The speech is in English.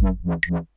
Mm-hmm.